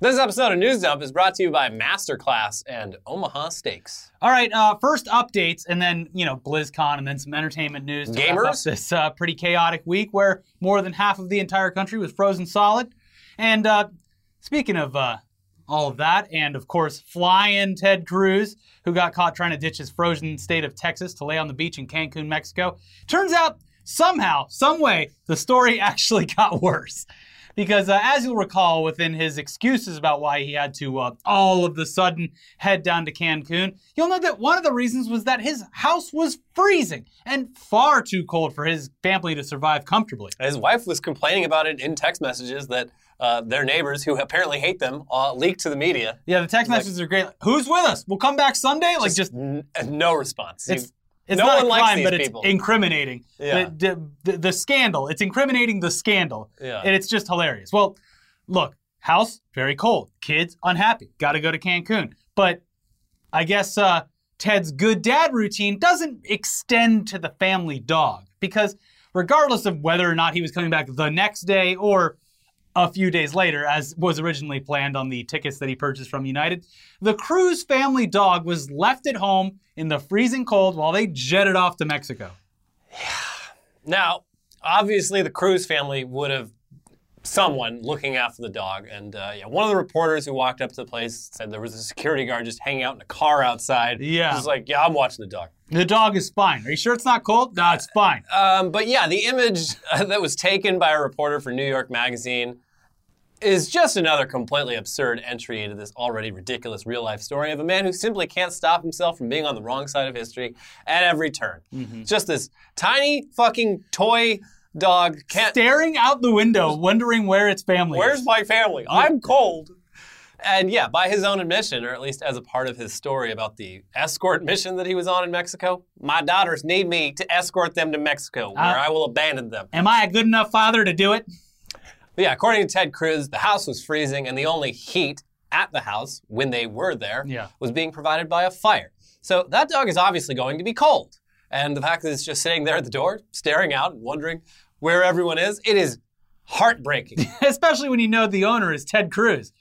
This episode of News Dump is brought to you by Masterclass and Omaha Steaks. All right, uh, first updates, and then you know BlizzCon, and then some entertainment news. To wrap up Gamers? this uh, pretty chaotic week where more than half of the entire country was frozen solid. And uh, speaking of uh, all of that, and of course flying Ted Cruz, who got caught trying to ditch his frozen state of Texas to lay on the beach in Cancun, Mexico. Turns out somehow, some way, the story actually got worse. Because uh, as you'll recall, within his excuses about why he had to uh, all of the sudden head down to Cancun, you'll know that one of the reasons was that his house was freezing and far too cold for his family to survive comfortably. His wife was complaining about it in text messages that uh, their neighbors, who apparently hate them, uh, leaked to the media. Yeah, the text messages are great. Who's with us? We'll come back Sunday. Like just, N- no response. it's it's no not a crime, but it's people. incriminating. Yeah. The, the, the, the scandal. It's incriminating the scandal. Yeah. And it's just hilarious. Well, look, house very cold, kids unhappy, got to go to Cancun. But I guess uh, Ted's good dad routine doesn't extend to the family dog because regardless of whether or not he was coming back the next day or a few days later, as was originally planned on the tickets that he purchased from United, the Cruz family dog was left at home in the freezing cold while they jetted off to Mexico. Yeah. Now, obviously, the Cruz family would have someone looking after the dog. And uh, yeah, one of the reporters who walked up to the place said there was a security guard just hanging out in a car outside. Yeah. Just like, yeah, I'm watching the dog. The dog is fine. Are you sure it's not cold? No, it's fine. Um, but yeah, the image that was taken by a reporter for New York Magazine is just another completely absurd entry into this already ridiculous real life story of a man who simply can't stop himself from being on the wrong side of history at every turn. Just this tiny fucking toy dog can't. Staring out the window, wondering where its family Where's is. my family? I'm cold. And yeah, by his own admission, or at least as a part of his story about the escort mission that he was on in Mexico, my daughters need me to escort them to Mexico, where Uh, I will abandon them. Am I a good enough father to do it? But yeah, according to Ted Cruz, the house was freezing, and the only heat at the house when they were there Yeah. was being provided by a fire. So that dog is obviously going to be cold. And the fact that it's just sitting there at the door, staring out wondering where everyone is, it is heartbreaking. Especially when you know the owner is Ted Cruz.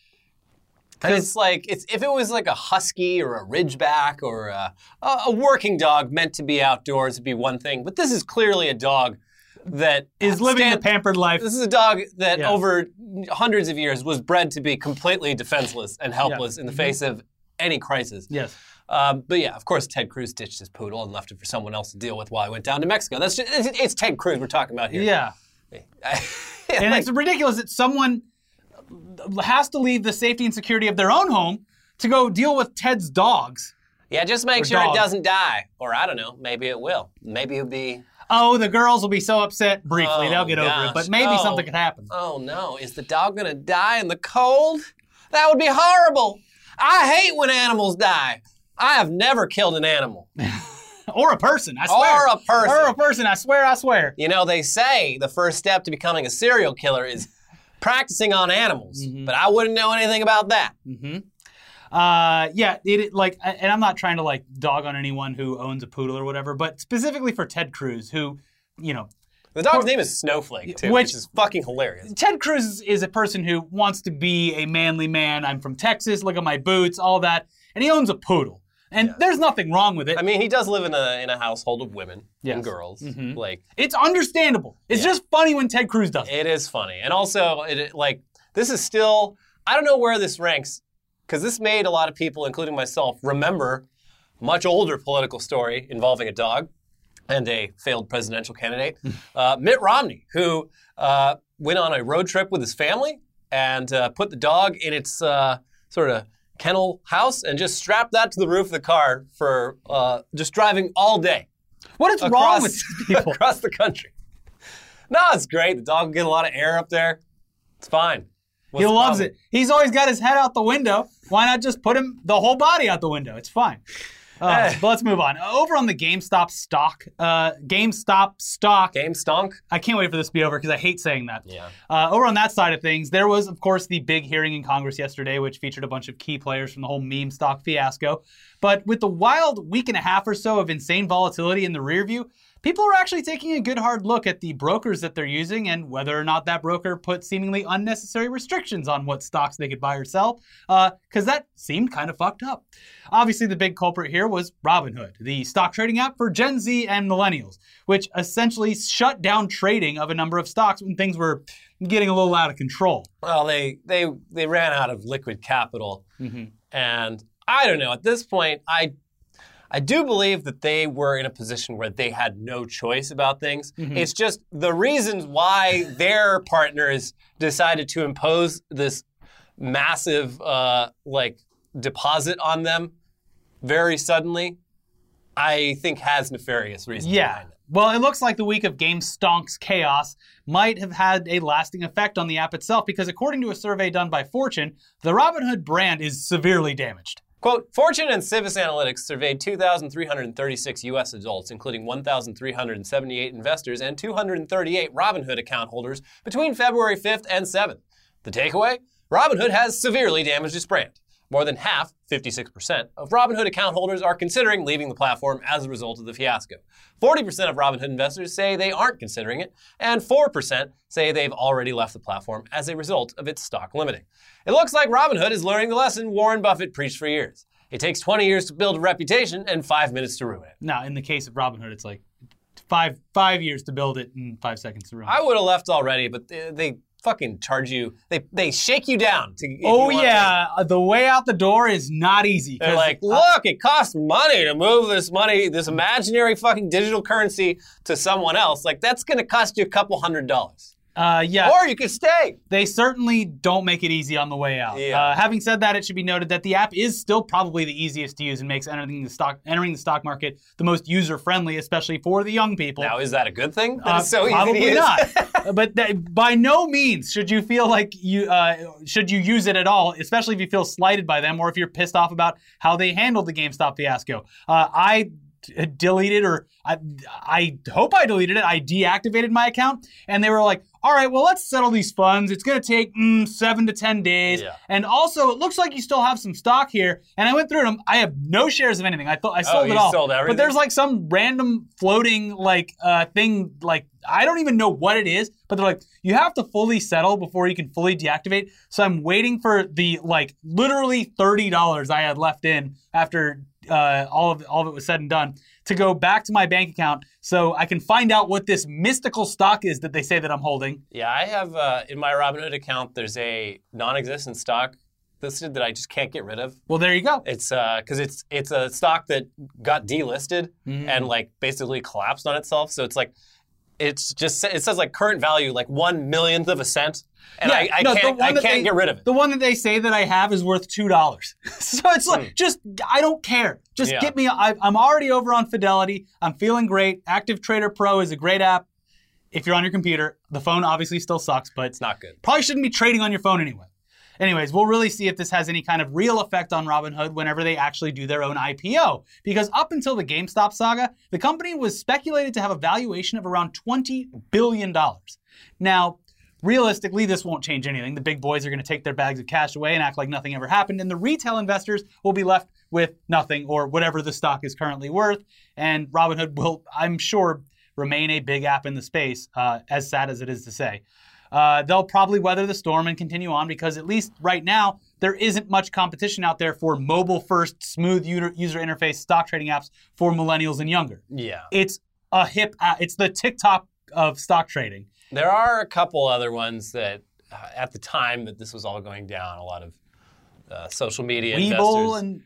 And it's like it's if it was like a husky or a ridgeback or a, a, a working dog meant to be outdoors, it'd be one thing. But this is clearly a dog that Is living stand- the pampered life. This is a dog that Yeah. over hundreds of years was bred to be completely defenseless and helpless in Mm-hmm. the face of any crisis. Yes. Um, but yeah, of course, Ted Cruz ditched his poodle and left it for someone else to deal with while he went down to Mexico. That's just, it's, it's Ted Cruz we're talking about here. Yeah. Yeah, And like- it's ridiculous that someone has to leave the safety and security of their own home to go deal with Ted's dogs. yeah, just make Or sure dog. it doesn't die. Or I don't know, maybe it will. Maybe it'll be. Oh, the girls will be so upset briefly. Oh, They'll get over it. But maybe Oh. something could happen. Oh no, is the dog gonna die in the cold? That would be horrible. I hate when animals die. I have never killed an animal. Or a person, I swear. Or a person. Or a person, I swear, I swear. You know, they say the first step to becoming a serial killer is practicing on animals, Mm-hmm. but I wouldn't know anything about that. Uh, yeah, it like, and I'm not trying to like dog on anyone who owns a poodle or whatever, but specifically for Ted Cruz, who, you know, The dog's name is Snowflake, too, Which- which, is fucking hilarious. Ted Cruz is a person who wants to be a manly man. I'm from Texas. Look at my boots, all that, and he owns a poodle, and there's nothing wrong with it. I mean, he does live in a in a household of women Yes. and girls. Like, it's understandable. It's just funny when Ted Cruz does it. it is funny, and also, it- like this is still. I don't know where this ranks because this made a lot of people, including myself, remember much older political story involving a dog and a failed presidential candidate, uh, Mitt Romney, who uh, went on a road trip with his family and uh, put the dog in its uh, sort of kennel house and just strapped that to the roof of the car for uh, just driving all day What is wrong with people? across the country. No, it's great. The dog will get a lot of air up there. It's fine. What's he loves it. He's always got his head out the window. Why not just put him the whole body out the window? It's fine. Uh, but let's move on. Over on the GameStop stock, uh, GameStop stock. Game stunk. I can't wait for this to be over because I hate saying that. Yeah. Uh, over on that side of things, there was, of course, the big hearing in Congress yesterday, which featured a bunch of key players from the whole meme stock fiasco. But with the wild week and a half or so of insane volatility in the rear view, people are actually taking a good hard look at the brokers that they're using and whether or not that broker put seemingly unnecessary restrictions on what stocks they could buy or sell, uh, because that seemed kind of fucked up. Obviously, the big culprit here was Robinhood, the stock trading app for Gen Z and millennials, which essentially shut down trading of a number of stocks when things were getting a little out of control. Well, they they they ran out of liquid capital, mm-hmm. and I don't know. At this point, I I do believe that they were in a position where they had no choice about things. It's just the reasons why their partners decided to impose this massive uh, like deposit on them very suddenly. I think has nefarious reasons. Yeah. behind it. Well, it looks like the week of GameStonk's chaos might have had a lasting effect on the app itself because, according to a survey done by Fortune, the Robinhood brand is severely damaged. Quote, Fortune and Civis Analytics surveyed 2,336 U.S. adults, including 1,378 investors and 238 Robinhood account holders between February 5th and 7th. The takeaway? Robinhood has severely damaged its brand. More than half, 56%, of Robinhood account holders are considering leaving the platform as a result of the fiasco. 40% of Robinhood investors say they aren't considering it, and 4% say they've already left the platform as a result of its stock limiting. It looks like Robinhood is learning the lesson Warren Buffett preached for years. It takes 20 years to build a reputation and five minutes to ruin it. Now, in the case of Robinhood, it's like five five years to build it and five seconds to ruin it. I would have left already, but they, they fucking charge you. They they shake you down. To, if you oh to. yeah, uh, the way out the door is not easy. They're like, look, it costs money to move this money, this imaginary fucking digital currency to someone else. Like that's to cost you a couple hundred dollars, uh, yeah, or you can stay. they certainly don't make it easy on the way out. Yeah. Uh, having said that, it should be noted that the app is still probably the easiest to use and makes entering the stock entering the stock market the most user friendly, especially for the young people. Now, is that a good thing? That Uh, it's so easy probably to use? not. but that, by no means should you feel like you uh, should you use it at all, especially if you feel slighted by them or if you're pissed off about how they handled the GameStop fiasco. Uh, I deleted or I, I hope I deleted it. I deactivated my account, and they were like, "All right, well, let's settle these funds. It's going to take mm, seven to ten days, Yeah. and also it looks like you still have some stock here." And I went through it. I have no shares of anything. I thought I sold Oh, it all, sold but there's like some random floating like uh, thing like I don't even know what it is, but they're like you have to fully settle before you can fully deactivate. So I'm waiting for the like literally thirty dollars I had left in after uh, all of all of it was said and done to go back to my bank account so I can find out what this mystical stock is that they say that I'm holding. Yeah, I have uh, in my Robinhood account. There's a non-existent stock listed that I just can't get rid of. Well, there you go. It's because it's it's a stock that got delisted Mm. and like basically collapsed on itself. So it's like it's just it says like current value like one millionth of a cent, and Yeah, I, I no, can't, I can't they- get rid of it. The one that they say that I have is worth two dollars. so it's like hmm. just I don't care. Just. Yeah. get me. I, I'm already over on Fidelity. I'm feeling great. Active Trader Pro is a great app. If you're on your computer, the phone obviously still sucks, but It's not good. probably shouldn't be trading on your phone anyway. Anyways, we'll really see if this has any kind of real effect on Robinhood whenever they actually do their own IPO. Because up until the GameStop saga, the company was speculated to have a valuation of around $20 billion. Now, realistically, this won't change anything. The big boys are going to take their bags of cash away and act like nothing ever happened, and the retail investors will be left with nothing or whatever the stock is currently worth. And Robinhood will, I'm sure, remain a big app in the space, uh, as sad as it is to say. Uh, they'll probably weather the storm and continue on because at least right now there isn't much competition out there for mobile-first, smooth user interface stock trading apps for millennials and younger. Yeah, It's a hip. app. It's the TikTok of stock trading. there are a couple other ones that uh, at the time that this was all going down, a lot of uh, social media Webull investors. and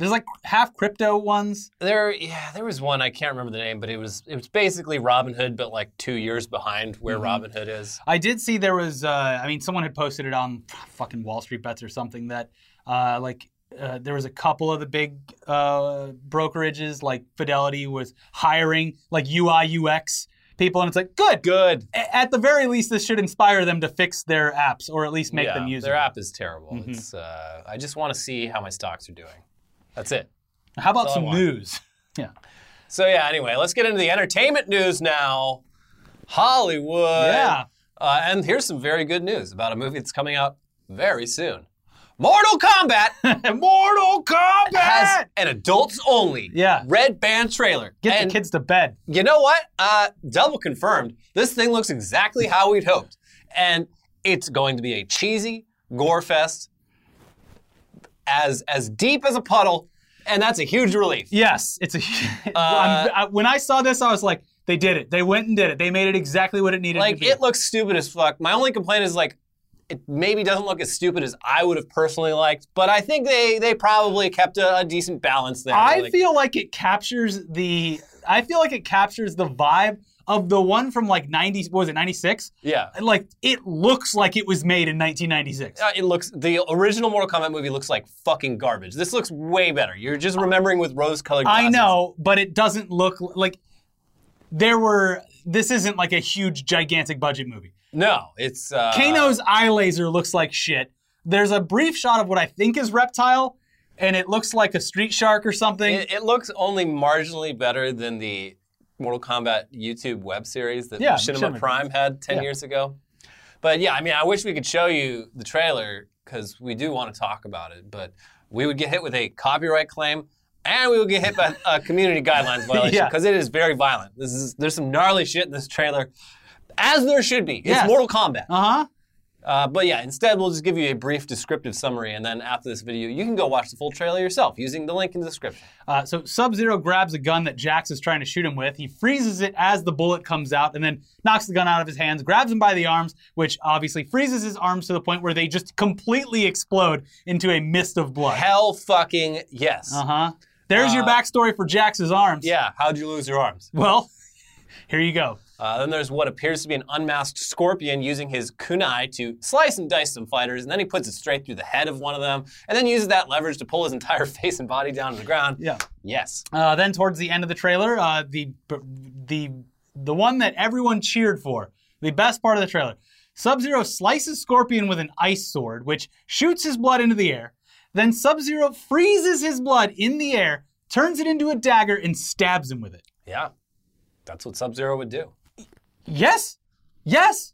there's like half crypto ones. There, yeah, there was one I can't remember the name, but it was it was basically Robinhood, but like two years behind where Mm-hmm. Robinhood is. I did see there was. Uh, I mean, someone had posted it on fucking Wall Street Bets or something that uh, like. Uh, there was a couple of the big uh, brokerages, like Fidelity, was hiring like UI UX people, and it's like good. Good. A- At the very least, this should inspire them to fix their apps, or at least make yeah, them use their app is terrible. Mhm. It's uh, I just want to see how my stocks are doing. That's it. How about That's some news? Yeah. So yeah. Anyway, let's get into the entertainment news now. Hollywood. Yeah. Uh, and here's some very good news about a movie that's coming out very soon. Mortal Kombat Mortal Kombat. has an adults only Yeah. red band trailer. Get and the kids to bed. you know what? Uh, double confirmed. This thing looks exactly how we'd hoped. And it's going to be a cheesy gore fest as as deep as a puddle, and that's a huge relief. Yes, it's a. Uh, I- when I saw this, I was like, they did it. They went and did it. They made it exactly what it needed Like to be. Like, it looks stupid as fuck. My only complaint is like it maybe doesn't look as stupid as I would have personally liked, but I think they they probably kept a, a decent balance there. I Like, feel like it captures the. I feel like it captures the vibe of the one from like 90. What was it 96? yeah. Like it looks like it was made in 1996. Uh, it looks the original Mortal Kombat movie looks like fucking garbage. This looks way better. You're just remembering with rose-colored glasses. I know, but it doesn't look like there were. This isn't like a huge, gigantic budget movie. No, it's uh, Kano's eye laser looks like shit. There's a brief shot of what I think is reptile, and it looks like a street shark or something. It, it looks only marginally better than the Mortal Kombat YouTube web series that Yeah, Machinima Prime had 10 Yeah. years ago. But yeah, I mean, I wish we could show you the trailer because we do want to talk about it, but we would get hit with a copyright claim and we would get hit by a community guidelines violation Yeah. because it is very violent. This is There's some gnarly shit in this trailer, as there should be. It's Yes. Mortal Kombat. uh huh. Uh, but yeah, instead we'll just give you a brief descriptive summary, and then after this video, you can go watch the full trailer yourself using the link in the description. Uh, so Sub Zero grabs a gun that Jax is trying to shoot him with. He freezes it as the bullet comes out, and then knocks the gun out of his hands, grabs him by the arms, which obviously freezes his arms to the point where they just completely explode into a mist of blood. Hell fucking yes. Uh huh. There's your Uh, backstory for Jax's arms. Yeah, how'd you lose your arms? Well, here you go. Uh, then there's what appears to be an unmasked scorpion using his kunai to slice and dice some fighters, and then he puts it straight through the head of one of them, and then uses that leverage to pull his entire face and body down to the ground. Yeah. Yes. Uh, then towards the end of the trailer, uh, the the the one that everyone cheered for, the best part of the trailer, Sub Zero slices Scorpion with an ice sword, which shoots his blood into the air. Then Sub Zero freezes his blood in the air, turns it into a dagger, and stabs him with it. Yeah. That's what Sub Zero would do. Yes, yes.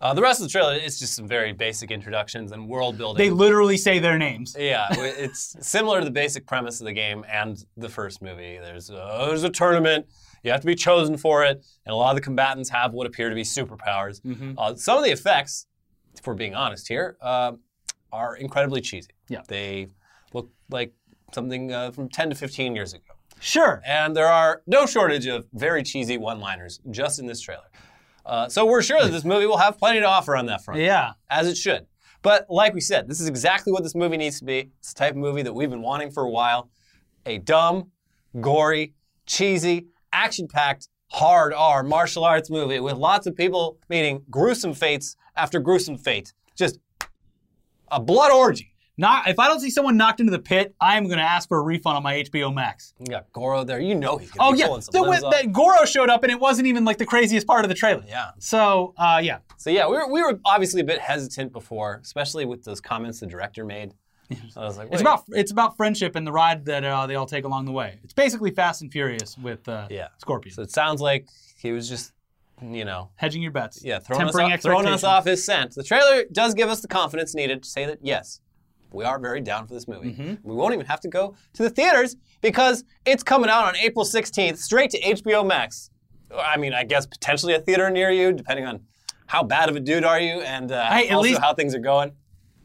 Uh, the rest of the trailer is just some very basic introductions and world building. They literally say their names. Yeah, it's similar to the basic premise of the game and the first movie. There's a, there's a tournament. You have to be chosen for it, and a lot of the combatants have what appear to be superpowers. Mm-hmm. Uh, some of the effects, if we're being honest here, uh, are incredibly cheesy. Yeah. They look like something uh, from 10 to 15 years ago. Sure. And there are no shortage of very cheesy one-liners just in this trailer. Uh, so we're sure that this movie will have plenty to offer on that front Yeah. as it should. But like we said, this is exactly what this movie needs to be. It's the type of movie that we've been wanting for a while. A dumb, gory, cheesy, action-packed, hard R martial arts movie with lots of people meeting gruesome fates after gruesome fate. Just a blood orgy. Not if I don't see someone knocked into the pit, I am going to ask for a refund on my HBO Max. You got Goro there. You know he's gonna Oh be yeah, pulling some the, limbs that Goro showed up and it wasn't even like the craziest part of the trailer. Yeah. So uh, yeah, So yeah, we were, we were obviously a bit hesitant before, especially with those comments the director made. I was like, it's about it's about friendship and the ride that uh, they all take along the way. It's basically Fast and Furious with uh, Yeah. Scorpion. So it sounds like he was just, you know, Hedging your bets. Yeah, throwing us, off, throwing us off his scent. The trailer does give us the confidence needed to say that yes, we are very down for this movie. Mm-hmm. We won't even have to go to the theaters because it's coming out on April 16th, straight to HBO Max. I mean, I guess potentially a theater near you, depending on how bad of a dude are you and uh, Hey, also least- how things are going.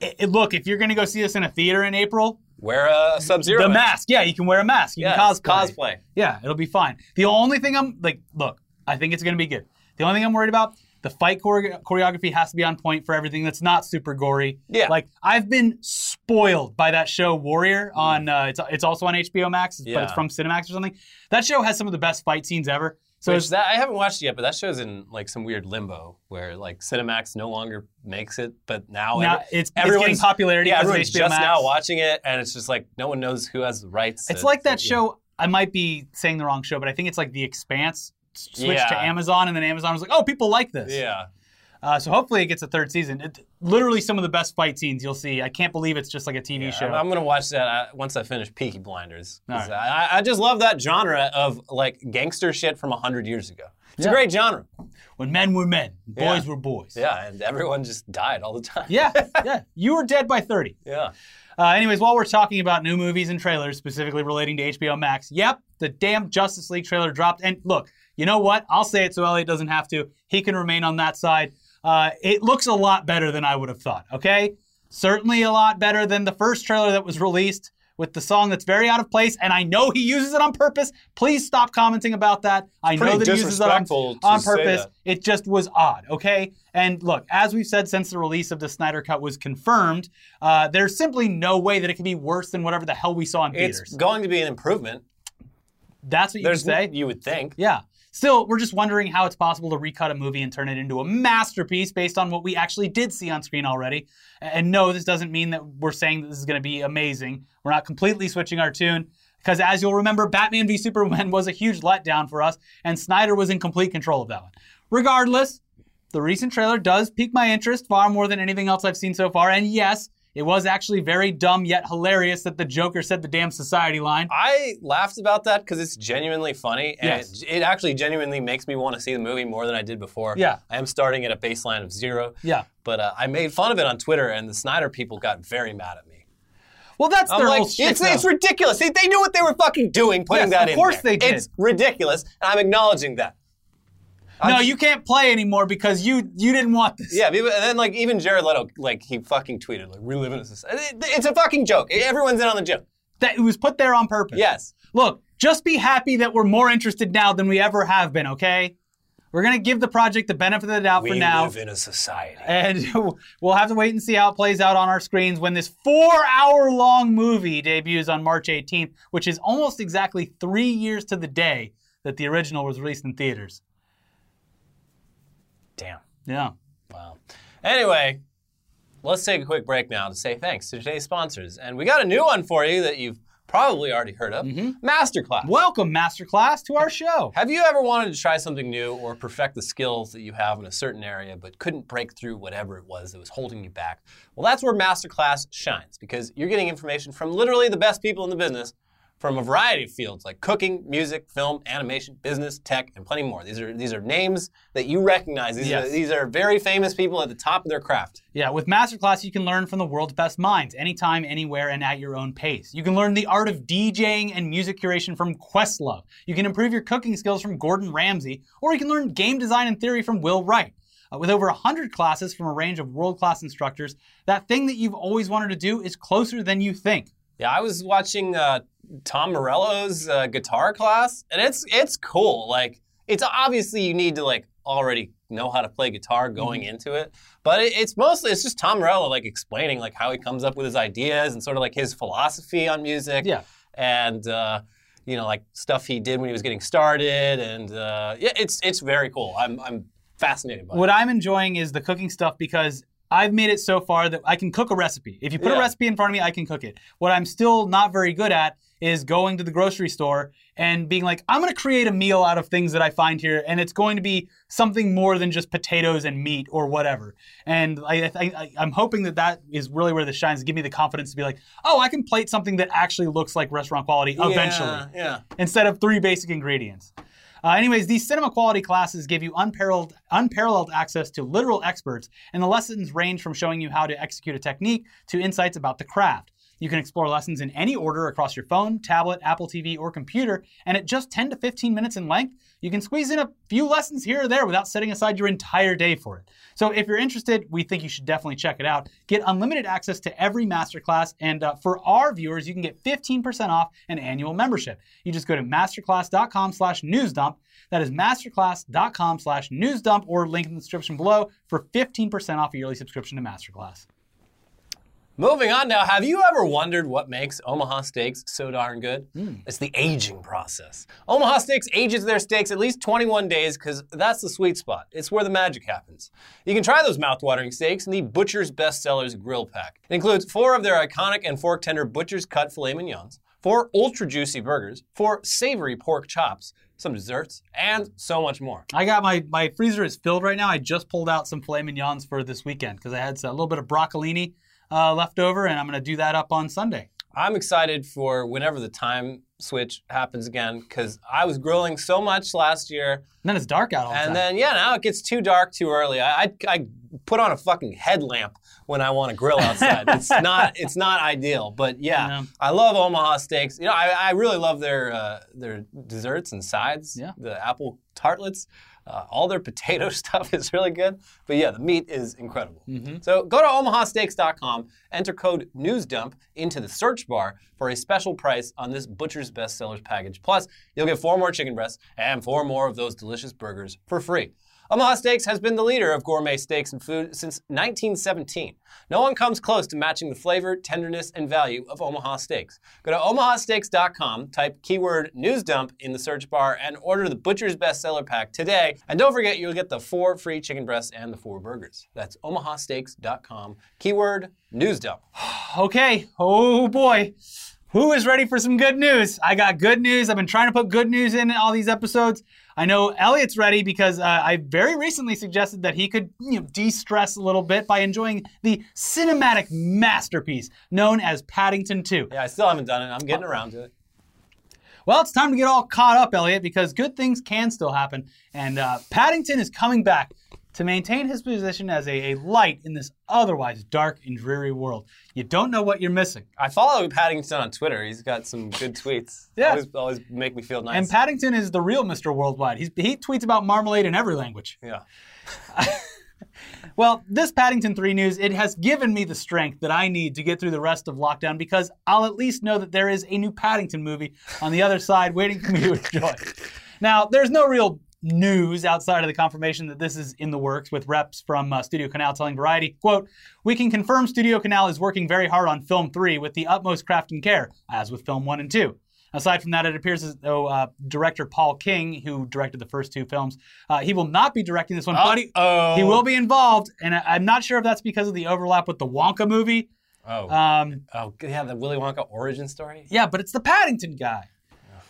I- I- look, if you're going to go see this in a theater in April, Wear a Sub Zero. the mask. Yeah, you can wear a mask. You Yeah, can cosplay. cosplay. Yeah, it'll be fine. The only thing I'm like, look, I think it's going to be good. The only thing I'm worried about, the fight chore- choreography has to be on point for everything that's not super gory. Yeah. Like I've been spoiled by that show Warrior on. Uh, it's it's also on HBO Max, but it's from Cinemax or something. That show has some of the best fight scenes ever. So Which it's, that I haven't watched it yet, but that show's in like some weird limbo where like Cinemax no longer makes it, but now, now every- it's, it's everyone's getting popularity. Yeah, because of everyone's HBO just Max. now watching it, and it's just like no one knows who has the rights. It's to- like that to- show. I might be saying the wrong show, but I think it's like The Expanse switched to Amazon, and then Amazon was like, "Oh, people like this." Yeah. Uh, so hopefully it gets a third season. It, literally some of the best fight scenes you'll see. I can't believe it's just like a TV show. I'm, I'm gonna watch that uh, once I finish Peaky Blinders. All I, I just love that genre of like gangster shit from hundred years ago. It's Yeah. a great genre. when men were men, boys Yeah. were boys. Yeah, and everyone just died all the time. yeah, yeah. You were dead by 30. yeah. Uh, anyways, while we're talking about new movies and trailers specifically relating to HBO Max, yep, the damn Justice League trailer dropped. And look, you know what? I'll say it so Elliot doesn't have to. He can remain on that side. Uh, it looks a lot better than I would have thought, okay? Certainly a lot better than the first trailer that was released with the song that's very out of place. And I know he uses it on purpose. Please stop commenting about that. I know that he uses it on, on purpose. It just was odd, okay? And look, as we've said since the release of the Snyder Cut was confirmed, uh, there's simply no way that it can be worse than whatever the hell we saw in It's theaters. going to be an improvement. That's what you There's would say? you would think. Yeah. Still, we're just wondering how it's possible to recut a movie and turn it into a masterpiece based on what we actually did see on screen already. And no, this doesn't mean that we're saying that this is going to be amazing. We're not completely switching our tune. Because as you'll remember, Batman v Superman was a huge letdown for us, and Snyder was in complete control of that one. Regardless, the recent trailer does pique my interest far more than anything else I've seen so far. And yes, it was actually very dumb yet hilarious that the Joker said the damn society line. I laughed about that because it's genuinely funny, and Yes. it, it actually genuinely makes me want to see the movie more than I did before. Yeah. I am starting at a baseline of zero. Yeah. But uh, I made fun of it on Twitter, and the Snyder people got very mad at me. Well, that's I'm their like, whole shit. it's, it's ridiculous. They, they knew what they were fucking doing putting Yes, that in. of course they did. It's ridiculous, and I'm acknowledging that. No, you can't play anymore because you you didn't want this. Yeah, and then like even Jared Leto, like he fucking tweeted, like we live in a society. It's a fucking joke. Everyone's in on the joke. That it was put there on purpose. Yes. Look, just be happy that we're more interested now than we ever have been, okay? We're gonna give the project the benefit of the doubt We for now. We live in a society. and we'll have to wait and see how it plays out on our screens when this four hour long movie debuts on March 18th, which is almost exactly three years to the day that the original was released in theaters. Damn. Yeah. Wow. Anyway, let's take a quick break now to say thanks to today's sponsors. And we got a new one for you that you've probably already heard of mm-hmm. Masterclass. Welcome, Masterclass, to our show. Have you ever wanted to try something new or perfect the skills that you have in a certain area but couldn't break through whatever it was that was holding you back? Well, that's where Masterclass shines because you're getting information from literally the best people in the business from a variety of fields like cooking, music, film, animation, business, tech, and plenty more. These are these are names that you recognize. These, Yes. are, these are very famous people at the top of their craft. Yeah, with Masterclass, you can learn from the world's best minds anytime, anywhere, and at your own pace. You can learn the art of DJing and music curation from Questlove. You can improve your cooking skills from Gordon Ramsay, or you can learn game design and theory from Will Wright. Uh, with over 100 classes from a range of world class instructors, that thing that you've always wanted to do is closer than you think. Yeah, I was watching uh, Tom Morello's uh, guitar class, and it's it's cool. Like, it's obviously you need to like already know how to play guitar going Mm-hmm. into it, but it, it's mostly it's just Tom Morello like explaining like how he comes up with his ideas and sort of like his philosophy on music. Yeah. and uh, you know like stuff he did when he was getting started, and uh, yeah, it's it's very cool. I'm I'm fascinated by it. What I'm enjoying is the cooking stuff because I've made it so far that I can cook a recipe. If you put a recipe in front of me, I can cook it. What I'm still not very good at is going to the grocery store and being like, I'm going to create a meal out of things that I find here, and it's going to be something more than just potatoes and meat or whatever. And I, I'm hoping that that is really where this shines. Give me the confidence to be like, oh, I can plate something that actually looks like restaurant quality eventually Yeah, yeah. instead of three basic ingredients. Uh, anyways, these cinema quality classes give you unparalleled, unparalleled access to literal experts, and the lessons range from showing you how to execute a technique to insights about the craft. You can explore lessons in any order across your phone, tablet, Apple TV, or computer, and at just 10 to 15 minutes in length, you can squeeze in a few lessons here or there without setting aside your entire day for it. So if you're interested, we think you should definitely check it out. Get unlimited access to every masterclass, and uh, for our viewers, you can get 15% off an annual membership. You just go to masterclass.com slash newsdump. That is masterclass.com slash newsdump or link in the description below for 15% off a yearly subscription to Masterclass. Moving on now, have you ever wondered what makes Omaha Steaks so darn good? Hmm. It's the aging process. Omaha Steaks ages their steaks at least 21 days because that's the sweet spot. It's where the magic happens. You can try those mouthwatering steaks in the Butcher's Bestsellers Grill Pack. It includes four of their iconic and fork tender Butcher's Cut filet mignons, four ultra juicy burgers, four savory pork chops, some desserts, and so much more. I got my my freezer is filled right now. I just pulled out some filet mignons for this weekend because I had a little bit of broccolini uh, left over, and I'm going to do that up on Sunday. I'm excited for whenever the time switch happens again because I was grilling so much last year, And then it's dark out all the and time. then yeah, now it gets too dark too early. I, I, I put on a fucking headlamp when I want to grill outside. it's not it's not ideal, but yeah, Yeah. I love Omaha steaks. You know, I, I really love their uh, their desserts and sides. Yeah. the apple tartlets. Uh, all their potato stuff is really good. But yeah, the meat is incredible. So go to omahasteaks.com, enter code NEWSDUMP into the search bar for a special price on this Butcher's Bestsellers package. Plus, you'll get four more chicken breasts and four more of those delicious burgers for free. Omaha Steaks has been the leader of gourmet steaks and food since 1917. No one comes close to matching the flavor, tenderness, and value of Omaha Steaks. Go to omahasteaks.com, type keyword newsdump in the search bar, and order the Butcher's Bestseller Pack today. And don't forget, you'll get the four free chicken breasts and the four burgers. That's omahasteaks.com, keyword newsdump. Okay. Oh boy. Who is ready for some good news? I got good news. I've been trying to put good news in all these episodes. I know Elliot's ready because uh, I very recently suggested that he could you know, de-stress a little bit by enjoying the cinematic masterpiece known as Paddington 2. Yeah, I still haven't done it. I'm getting around to it. Well, it's time to get all caught up, Elliot, because good things can still happen. And uh, Paddington is coming back to maintain his position as a, a light in this otherwise dark and dreary world. You don't know what you're missing. I follow Paddington on Twitter. He's got some good tweets. Yeah. Always, always make me feel nice. And Paddington is the real Mr. Worldwide. He's, he tweets about marmalade in every language. yeah. Well, this Paddington 3 news, it has given me the strength that I need to get through the rest of lockdown because I'll at least know that there is a new Paddington movie on the other side waiting for me to enjoy. Now, there's no real news outside of the confirmation that this is in the works with reps from uh, Studio Canal telling Variety, quote, we can confirm Studio Canal is working very hard on film 3 with the utmost craft and care, as with film 1 and 2. Aside from that, it appears as though uh, director Paul King, who directed the first two films, uh, he will not be directing this one, but he, Uh-oh. he will be involved, and I, I'm not sure if that's because of the overlap with the Wonka movie. Oh. Um, oh, yeah, the Willy Wonka origin story. yeah, but it's the Paddington guy.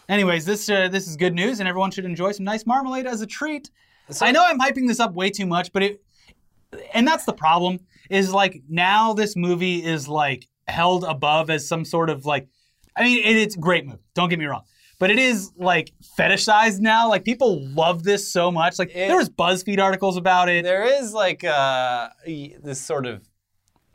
Anyways, this uh, this is good news, and everyone should enjoy some nice marmalade as a treat. So- I know I'm hyping this up way too much, but it, and that's the problem. Is like now this movie is like held above as some sort of like, I mean, it, it's a great movie. Don't get me wrong. But it is like fetishized now. Like people love this so much. Like It- there was BuzzFeed articles about it. There is like uh, this sort of,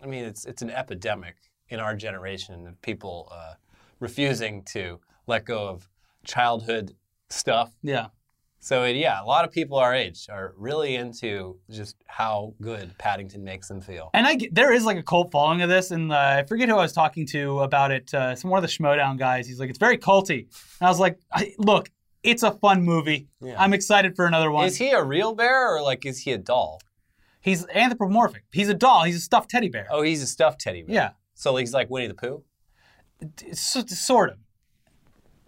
I mean, it's it's an epidemic in our generation of people uh, refusing to let go of childhood stuff. Yeah. So it, yeah, a lot of people our age are really into just how good Paddington makes them feel. And I there is like a cult following of this, and uh, I forget who I was talking to about it. Uh, some one of the Schmoedown guys. He's like, it's very culty. And I was like, I, look, it's a fun movie. Yeah. I'm excited for another one. Is he a real bear or like is he a doll? He's anthropomorphic. He's a doll. He's a stuffed teddy bear. Oh, he's a stuffed teddy bear. Yeah, So he's like Winnie the Pooh. it's sort of.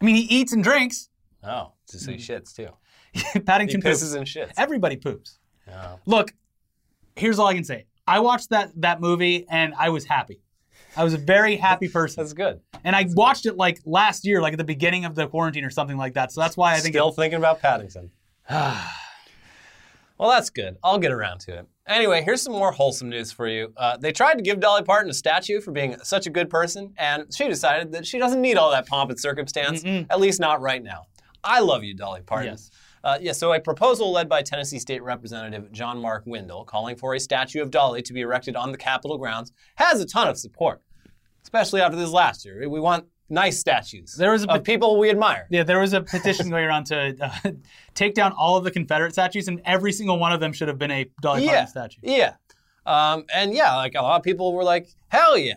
I mean, he eats and drinks. Oh, so he hmm. shits too. He Paddington poops. pisses and shits. Everybody poops. Oh. Look, here's all I can say. I watched that that movie and I was happy. I was a very happy person. That's good. And I watched it like last year, like at the beginning of the quarantine or something like that. So that's why I think Still thinking about Paddington. well, that's good. I'll get around to it. Anyway, here's some more wholesome news for you. Uh, they tried to give Dolly Parton a statue for being such a good person, and she decided that she doesn't need all that pomp and circumstance, at least not right now. I love you, Dolly Parton. Yes. Uh, yeah, so a proposal led by Tennessee State Representative John Mark Windle calling for a statue of Dolly to be erected on the Capitol grounds has a ton of support, especially after this last year. We want nice statues There was a of people we admire. Yeah, there was a petition going around to uh, take down all of the Confederate statues, and every single one of them should have been a Dolly Yeah. Parton statue. Yeah. Um, and yeah, like a lot of people were like, hell yeah.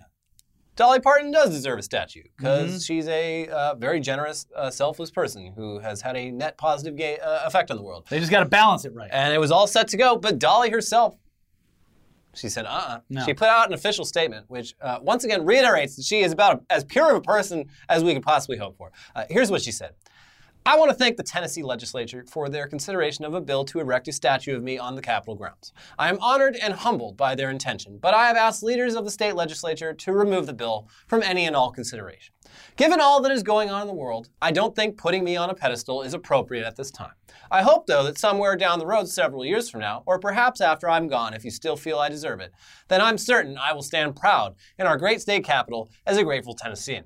Dolly Parton does deserve a statue because Mm-hmm. she's a uh, very generous, uh, selfless person who has had a net positive uh, effect on the world. They just got to balance it right. And it was all set to go, but Dolly herself, she said, uh uh No. She put out an official statement, which uh, once again reiterates that she is about as pure of a person as we could possibly hope for. Uh, here's what she said I want to thank the Tennessee legislature for their consideration of a bill to erect a statue of me on the Capitol grounds. I am honored and humbled by their intention, but I have asked leaders of the state legislature to remove the bill from any and all consideration. Given all that is going on in the world, I don't think putting me on a pedestal is appropriate at this time. I hope, though, that somewhere down the road several years from now, or perhaps after I'm gone if you still feel I deserve it, then I'm certain I will stand proud in our great state capital as a grateful Tennessean.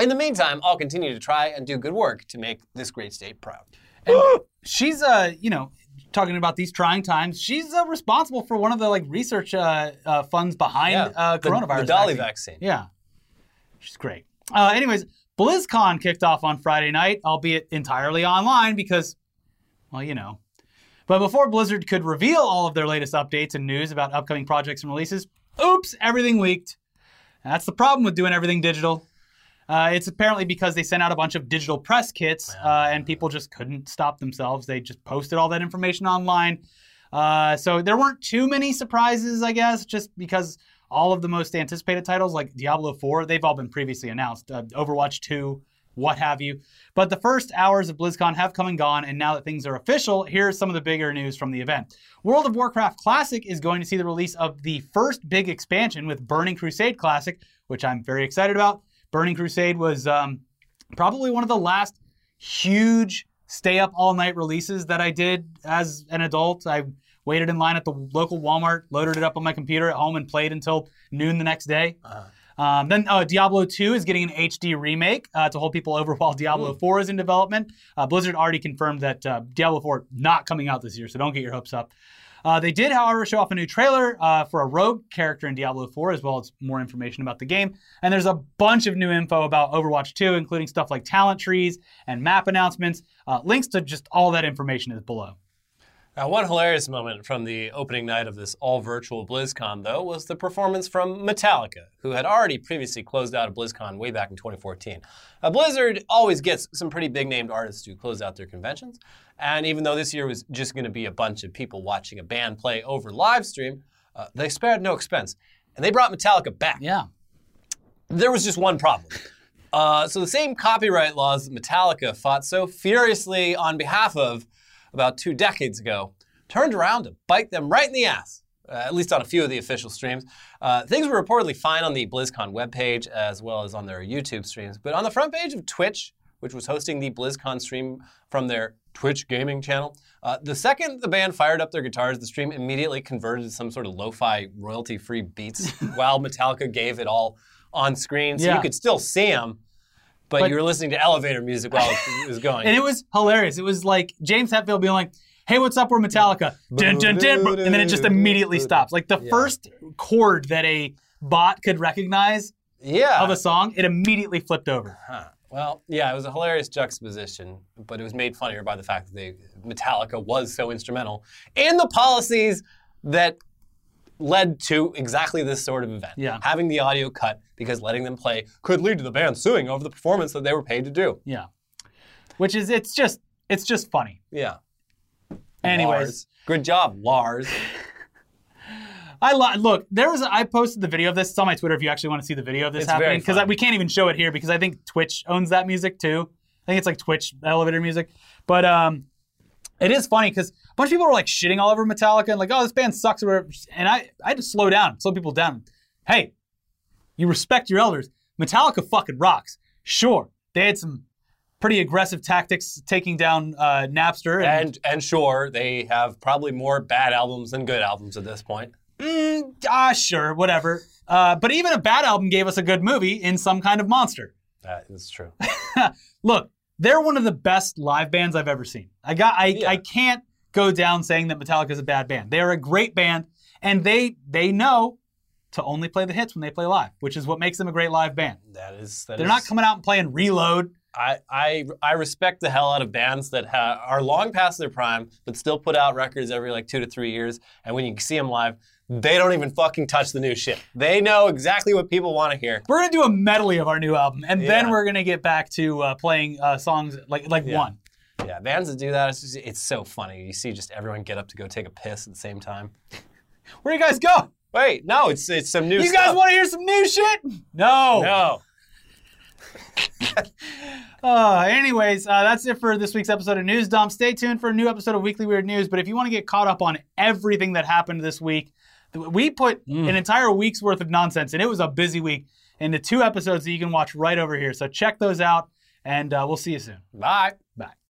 In the meantime, I'll continue to try and do good work to make this great state proud. she's uh you know talking about these trying times she's uh, responsible for one of the like research uh, uh funds behind uh coronavirus the Dolly vaccine. yeah. She's great. Uh anyways blizzcon kicked off on friday night albeit entirely online because well you know. But before blizzard could reveal all of their latest updates and news about upcoming projects and releases oops everything leaked. That's the problem with doing everything digital uh, it's apparently because they sent out a bunch of digital press kits uh, and people just couldn't stop themselves. They just posted all that information online. Uh, so there weren't too many surprises, I guess, just because all of the most anticipated titles like Diablo 4, they've all been previously announced. Uh, Overwatch 2, what have you. But the first hours of BlizzCon have come and gone, and now that things are official, here's some of the bigger news from the event. World of Warcraft Classic is going to see the release of the first big expansion with Burning Crusade Classic, which I'm very excited about. Burning Crusade was um, probably one of the last huge stay up all night releases that I did as an adult. I waited in line at the local Walmart, loaded it up on my computer at home, and played until noon the next day. Uh-huh. Um, then uh, Diablo 2 is getting an HD remake uh, to hold people over while Diablo 4 is in development. Uh, Blizzard already confirmed that uh, Diablo 4 not coming out this year, so don't get your hopes up. Uh, they did, however, show off a new trailer uh, for a rogue character in Diablo 4, as well as more information about the game. And there's a bunch of new info about Overwatch 2, including stuff like talent trees and map announcements. Uh, links to just all that information is below. Now, one hilarious moment from the opening night of this all virtual BlizzCon, though, was the performance from Metallica, who had already previously closed out a BlizzCon way back in 2014. Now, Blizzard always gets some pretty big named artists to close out their conventions, and even though this year was just going to be a bunch of people watching a band play over live stream, uh, they spared no expense. And they brought Metallica back. Yeah. There was just one problem. Uh, so, the same copyright laws that Metallica fought so furiously on behalf of about two decades ago turned around to bite them right in the ass, uh, at least on a few of the official streams. Uh, things were reportedly fine on the BlizzCon webpage as well as on their YouTube streams, but on the front page of Twitch, which was hosting the BlizzCon stream from their Twitch gaming channel, uh, the second the band fired up their guitars, the stream immediately converted to some sort of lo fi royalty free beats while Metallica gave it all on screen. So Yeah. you could still see them. But, But- you were listening to elevator music while it was going. And it was hilarious. It was like James Hetfield being like, hey, what's up? We're Metallica. Dun, dun, dun, and then it just immediately stops. Like the Yeah. first chord that a bot could recognize yeah. of a song, it immediately flipped over. Huh. Well, yeah, it was a hilarious juxtaposition, but it was made funnier by the fact that they, Metallica was so instrumental in the policies that led to exactly this sort of event. Yeah. Having the audio cut because letting them play could lead to the band suing over the performance that they were paid to do. Yeah. Which is, it's just, it's just funny. Yeah. Anyways, Lars. Good job, Lars. I li- look. There was a, I posted the video of this. It's on my Twitter if you actually want to see the video of this It's happening because we can't even show it here because I think Twitch owns that music too. I think it's like Twitch elevator music, but um, it is funny because a bunch of people were like shitting all over Metallica and like, oh, this band sucks or whatever. And I I had to slow down, slow people down. Hey, you respect your elders. Metallica fucking rocks. Sure, they had some pretty aggressive tactics taking down uh, Napster and and sure, they have probably more bad albums than good albums at this point. Mm, ah, sure, whatever. Uh, but even a bad album gave us a good movie in some kind of monster. That is true. Look, they're one of the best live bands I've ever seen. I got, I, Yeah. I can't go down saying that Metallica is a bad band. They are a great band, and they they know to only play the hits when they play live, which is what makes them a great live band. That is that They're is- not coming out and playing Reload. I, I I respect the hell out of bands that ha- are long past their prime, but still put out records every like two to three years. And when you see them live, they don't even fucking touch the new shit. They know exactly what people want to hear. We're gonna do a medley of our new album, and then we're gonna get back to uh, playing uh, songs like like Yeah. one. Yeah, bands that do that, it's, just, it's so funny. You see just everyone get up to go take a piss at the same time. Where you guys go? Wait, no, it's it's some new You stuff. guys want to hear some new shit? No. No. Uh, anyways, uh, that's it for this week's episode of News Dump. Stay tuned for a new episode of Weekly Weird News. But if you want to get caught up on everything that happened this week, we put Mm. an entire week's worth of nonsense, and it was a busy week, into two episodes that you can watch right over here. So check those out, and uh, we'll see you soon. Bye. Bye.